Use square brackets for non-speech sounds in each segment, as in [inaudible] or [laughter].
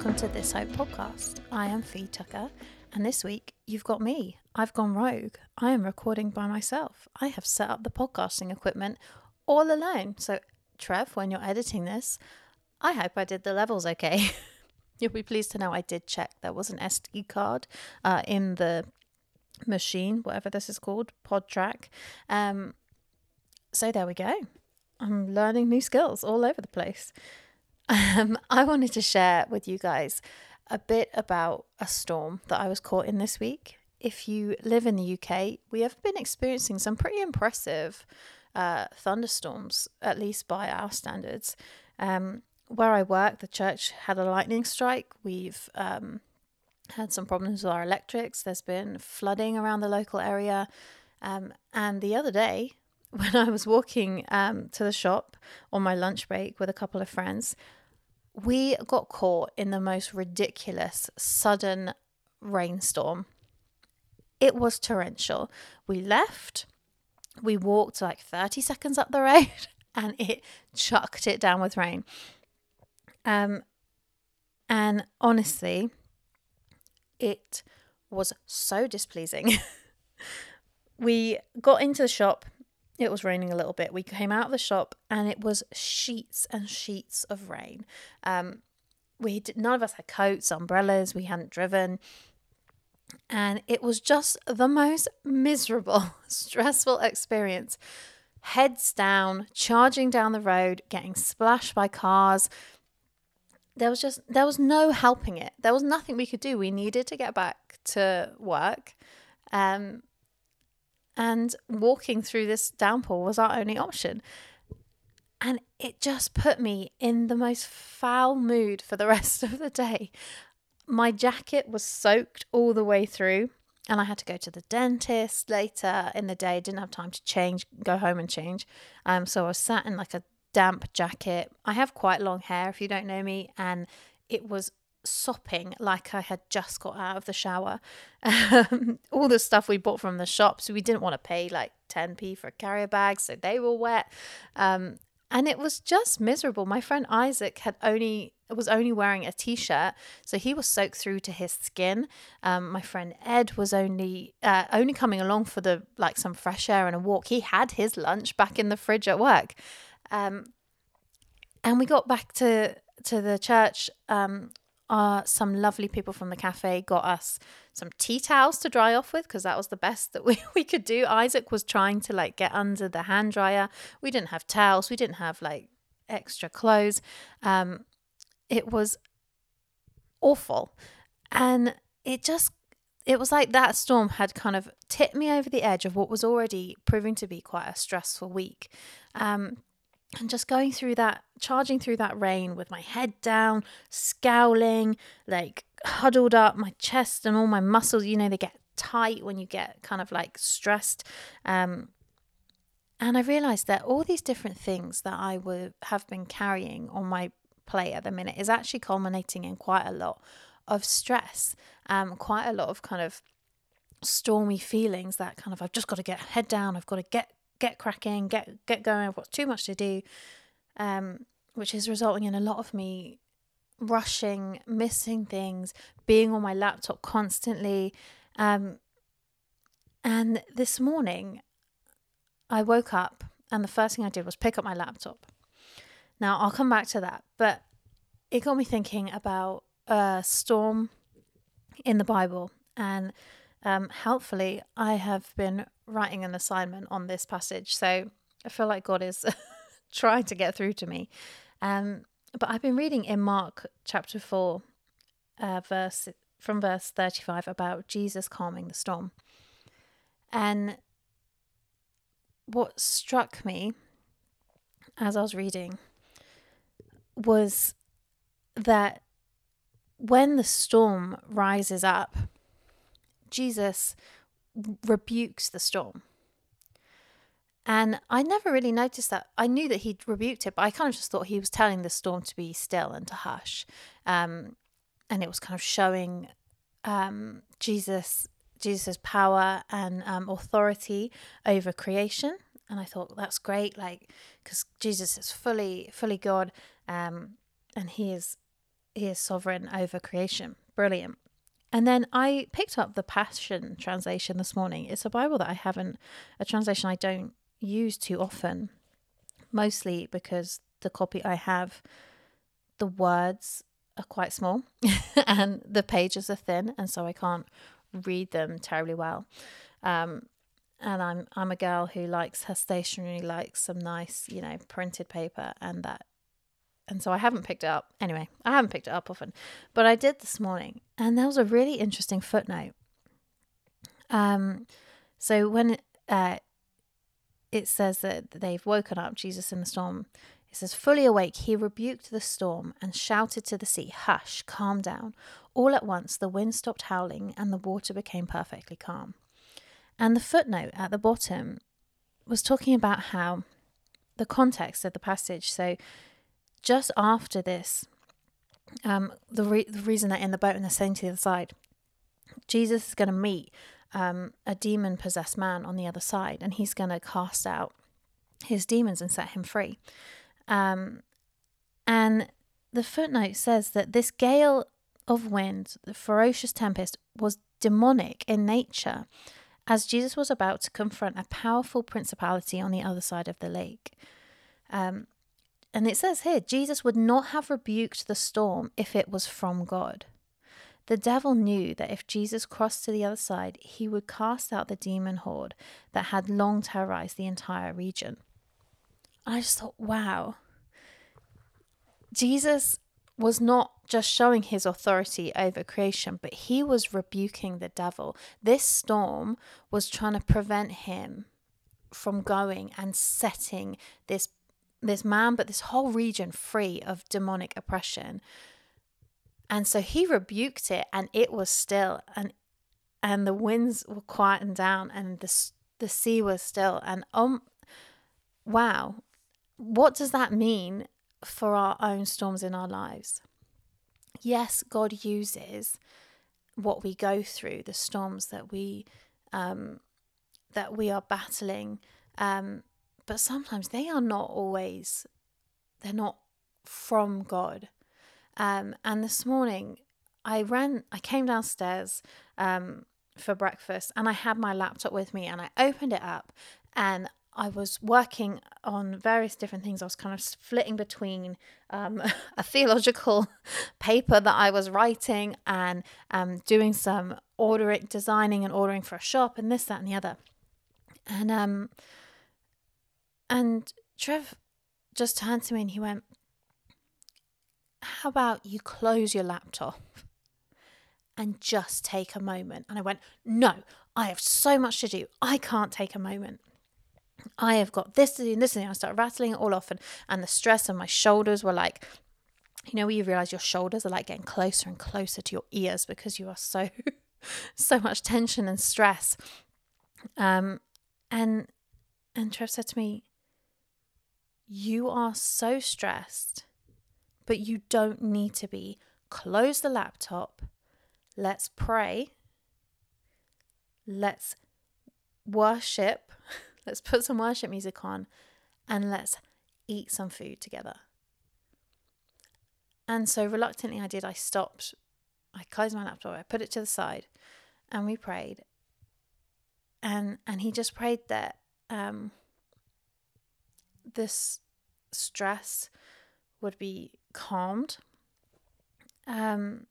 Welcome to This Hope podcast. I am Fi Tucker, and this week you've got me. I've gone rogue. I am recording by myself. I have set up the podcasting equipment all alone. So, Trev, when you're editing this, I hope I did the levels okay. [laughs] You'll be pleased to know I did check there was an SD card uh, in the machine, whatever this is called, PodTrak. Um, so there we go. I'm learning new skills all over the place. Um, [laughs] I wanted to share with you guys a bit about a storm that I was caught in this week. If you live in the UK, we have been experiencing some pretty impressive uh, thunderstorms, at least by our standards. Um, where I work, the church had a lightning strike. We've um, had some problems with our electrics. There's been flooding around the local area. Um, and the other day, [laughs] when I was walking um, to the shop on my lunch break with a couple of friends, we got caught in the most ridiculous sudden rainstorm. It was torrential. We left, we walked like 30 seconds up the [laughs] road, and it chucked it down with rain. Um, and honestly, it was so displeasing. [laughs] we got into the shop. It was raining a little bit. We came out of the shop and it was sheets and sheets of rain. Um, we did, none of us had coats, umbrellas. We hadn't driven, and it was just the most miserable, [laughs] stressful experience. Heads down, charging down the road, getting splashed by cars, there was just there was no helping it. There was nothing we could do. We needed to get back to work. Um, and walking through this downpour was our only option. And it just put me in the most foul mood for the [laughs] rest of the day. My jacket was soaked all the way through, and I had to go to the dentist later in the day. I didn't have time to change, go home and change. Um, so I was sat in like a damp jacket. I have quite long hair, if you don't know me, and it was sopping like I had just got out of the shower. [laughs] Um, all the stuff we bought from the shops, we didn't want to pay like 10p for a carrier bag, so they were wet. Um, and it was just miserable. My friend Isaac had only was only wearing a t-shirt, so he was soaked through to his skin. Um, my friend Ed was only uh, only coming along for the like some fresh air and a walk. He had his lunch back in the fridge at work. Um, and we got back to to the church. Um, uh, some lovely people from the cafe got us some tea towels to dry off with because that was the best that [laughs] we, we could do. Isaac was trying to like get under the hand dryer. We didn't have towels. We didn't have like extra clothes. Um, it was awful, and it just it was like that storm had kind of tipped me over the edge of what was already proving to be quite a stressful week. Um, and just going through that, charging through that rain with my head down, scowling, like huddled up, my chest and all my muscles, you know, they get tight when you get kind of like stressed. Um, and I realized that all these different things that I would have been carrying on my plate at the minute is actually culminating in quite a lot of stress, um, quite a lot of kind of stormy feelings that kind of I've just got to get head down, I've got to get get cracking, get get going. I've got too much to do, um, which is resulting in a lot of me rushing, missing things, being on my laptop constantly. Um, and this morning, I woke up and the first thing I did was pick up my laptop. Now I'll come back to that, but it got me thinking about a storm in the Bible and um, helpfully, I have been writing an assignment on this passage, so I feel like God is [laughs] trying to get through to me. Um, but I've been reading in Mark chapter four, uh, verse from verse thirty-five about Jesus calming the storm, and what struck me as I was reading was that when the storm rises up Jesus rebukes the storm. And I never really noticed that. I knew that he'd rebuked it, but I kind of just thought he was telling the storm to be still and to hush. Um, and it was kind of showing um, Jesus Jesus's power and um, authority over creation. And I thought that's great, like because Jesus is fully fully God, um, and he is he is sovereign over creation. Brilliant. And then I picked up the Passion translation this morning. It's a Bible that I haven't, a translation I don't use too often, mostly because the copy I have, the words are quite small [laughs] and the pages are thin, and so I can't read them terribly well. Um, and I'm I'm a girl who likes her stationery, likes some nice, you know, printed paper, and that and so I haven't picked it up. Anyway, I haven't picked it up often, but I did this morning, and there was a really interesting footnote. Um, so when uh, it says that they've woken up Jesus in the storm, it says, fully awake, he rebuked the storm and shouted to the sea, Hush, calm down. All at once, the wind stopped howling and the water became perfectly calm. And the footnote at the bottom was talking about how the context of the passage. So just after this, um, the, re- the reason they're in the boat and they're sailing to the other side, Jesus is going to meet um, a demon possessed man on the other side and he's going to cast out his demons and set him free. Um, and the footnote says that this gale of wind, the ferocious tempest, was demonic in nature as Jesus was about to confront a powerful principality on the other side of the lake. Um, and it says here, Jesus would not have rebuked the storm if it was from God. The devil knew that if Jesus crossed to the other side, he would cast out the demon horde that had long terrorized the entire region. I just thought, wow. Jesus was not just showing his authority over creation, but he was rebuking the devil. This storm was trying to prevent him from going and setting this this man, but this whole region free of demonic oppression. And so he rebuked it, and it was still, and and the winds were quietened down, and the the sea was still. And um, wow, what does that mean for our own storms in our lives? Yes, God uses what we go through, the storms that we um, that we are battling. Um, but sometimes they are not always, they're not from God. Um, and this morning, I ran, I came downstairs um, for breakfast and I had my laptop with me and I opened it up and I was working on various different things. I was kind of flitting between um, [laughs] a theological [laughs] paper that I was writing and um, doing some ordering, designing and ordering for a shop and this, that, and the other. And um, and Trev just turned to me and he went, How about you close your laptop and just take a moment? And I went, No, I have so much to do. I can't take a moment. I have got this to do and this and I started rattling it all off and, and the stress on my shoulders were like you know where you realize your shoulders are like getting closer and closer to your ears because you are so [laughs] so much tension and stress. Um and and Trev said to me, you are so stressed, but you don't need to be. Close the laptop. Let's pray. Let's worship. [laughs] Let's put some worship music on and let's eat some food together. And so reluctantly I did. I stopped. I closed my laptop. I put it to the side and we prayed. And and he just prayed that um this stress would be calmed um,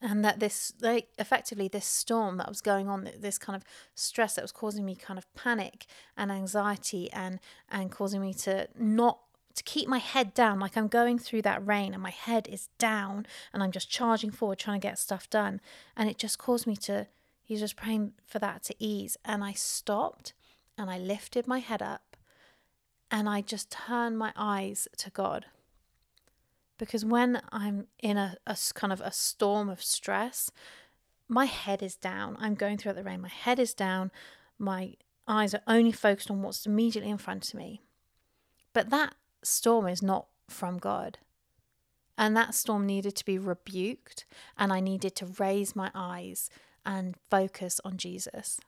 and that this like effectively this storm that was going on this kind of stress that was causing me kind of panic and anxiety and and causing me to not to keep my head down like i'm going through that rain and my head is down and i'm just charging forward trying to get stuff done. And it just caused me to he's just praying for that to ease. And i stopped and i lifted my head up and I just turn my eyes to God. Because when I'm in a, a kind of a storm of stress, my head is down. I'm going through the rain. My head is down. My eyes are only focused on what's immediately in front of me. But that storm is not from God. And that storm needed to be rebuked, and I needed to raise my eyes and focus on Jesus.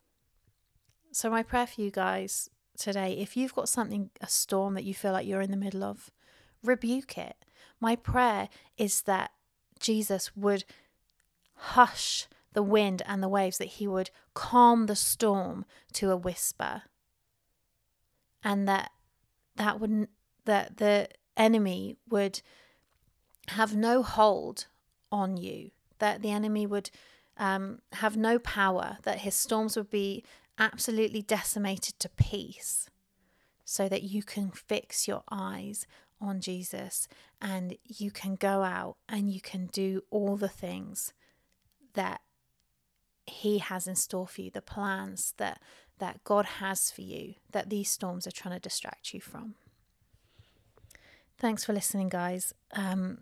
So, my prayer for you guys today, if you've got something, a storm that you feel like you're in the middle of, rebuke it. My prayer is that Jesus would hush the wind and the waves, that he would calm the storm to a whisper. And that that would that the enemy would have no hold on you, that the enemy would um, have no power, that his storms would be absolutely decimated to peace, so that you can fix your eyes on Jesus and you can go out and you can do all the things that he has in store for you, the plans that that God has for you that these storms are trying to distract you from. Thanks for listening, guys. Um,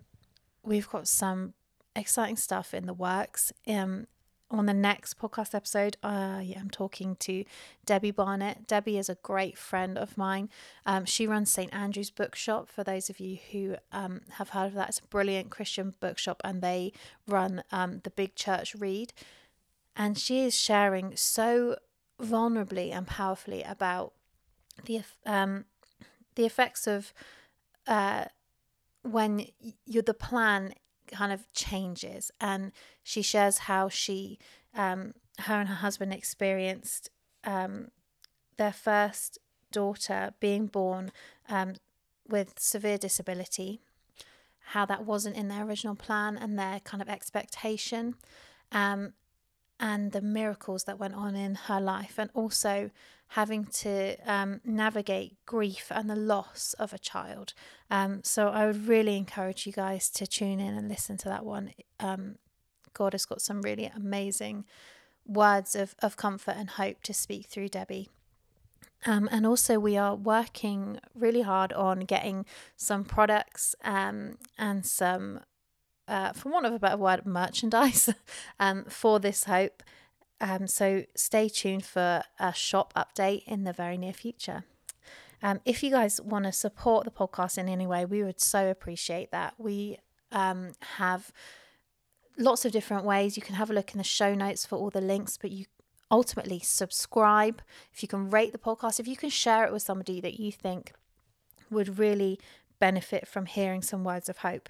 we've got some exciting stuff in the works. Um, on the next podcast episode, uh, yeah, I'm talking to Debbie Barnett. Debbie is a great friend of mine. Um, she runs St. Andrew's Bookshop. For those of you who um, have heard of that, it's a brilliant Christian bookshop, and they run um, the Big Church Read. And she is sharing so vulnerably and powerfully about the um, the effects of uh, when you're the plan kind of changes. And she shares how she um, her and her husband experienced um, their first daughter being born um, with severe disability how that wasn't in their original plan and their kind of expectation. Um, and the miracles that went on in her life, and also having to um, navigate grief and the loss of a child. Um, so I would really encourage you guys to tune in and listen to that one. Um, God has got some really amazing words of, of comfort and hope to speak through Debbie. Um, and also, we are working really hard on getting some products um, and some uh, for want of a better word, merchandise [laughs] um, for this hope. Um, so stay tuned for a shop update in the very near future. Um, if you guys want to support the podcast in any way, we would so appreciate that. We um, have lots of different ways. You can have a look in the show notes for all the links, but you ultimately subscribe. If you can rate the podcast, if you can share it with somebody that you think would really benefit from hearing some words of hope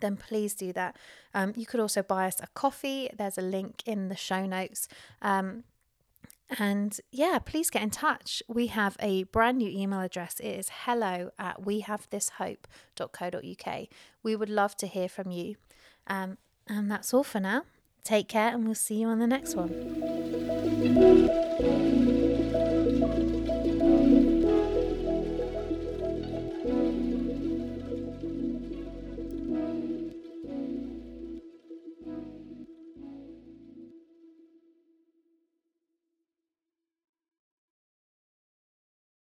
then please do that. Um, you could also buy us a coffee. There's a link in the show notes. Um, and yeah, please get in touch. We have a brand new email address. It is hello at wehavethishope.co.uk. We would love to hear from you. Um, and that's all for now. Take care, and we'll see you on the next one.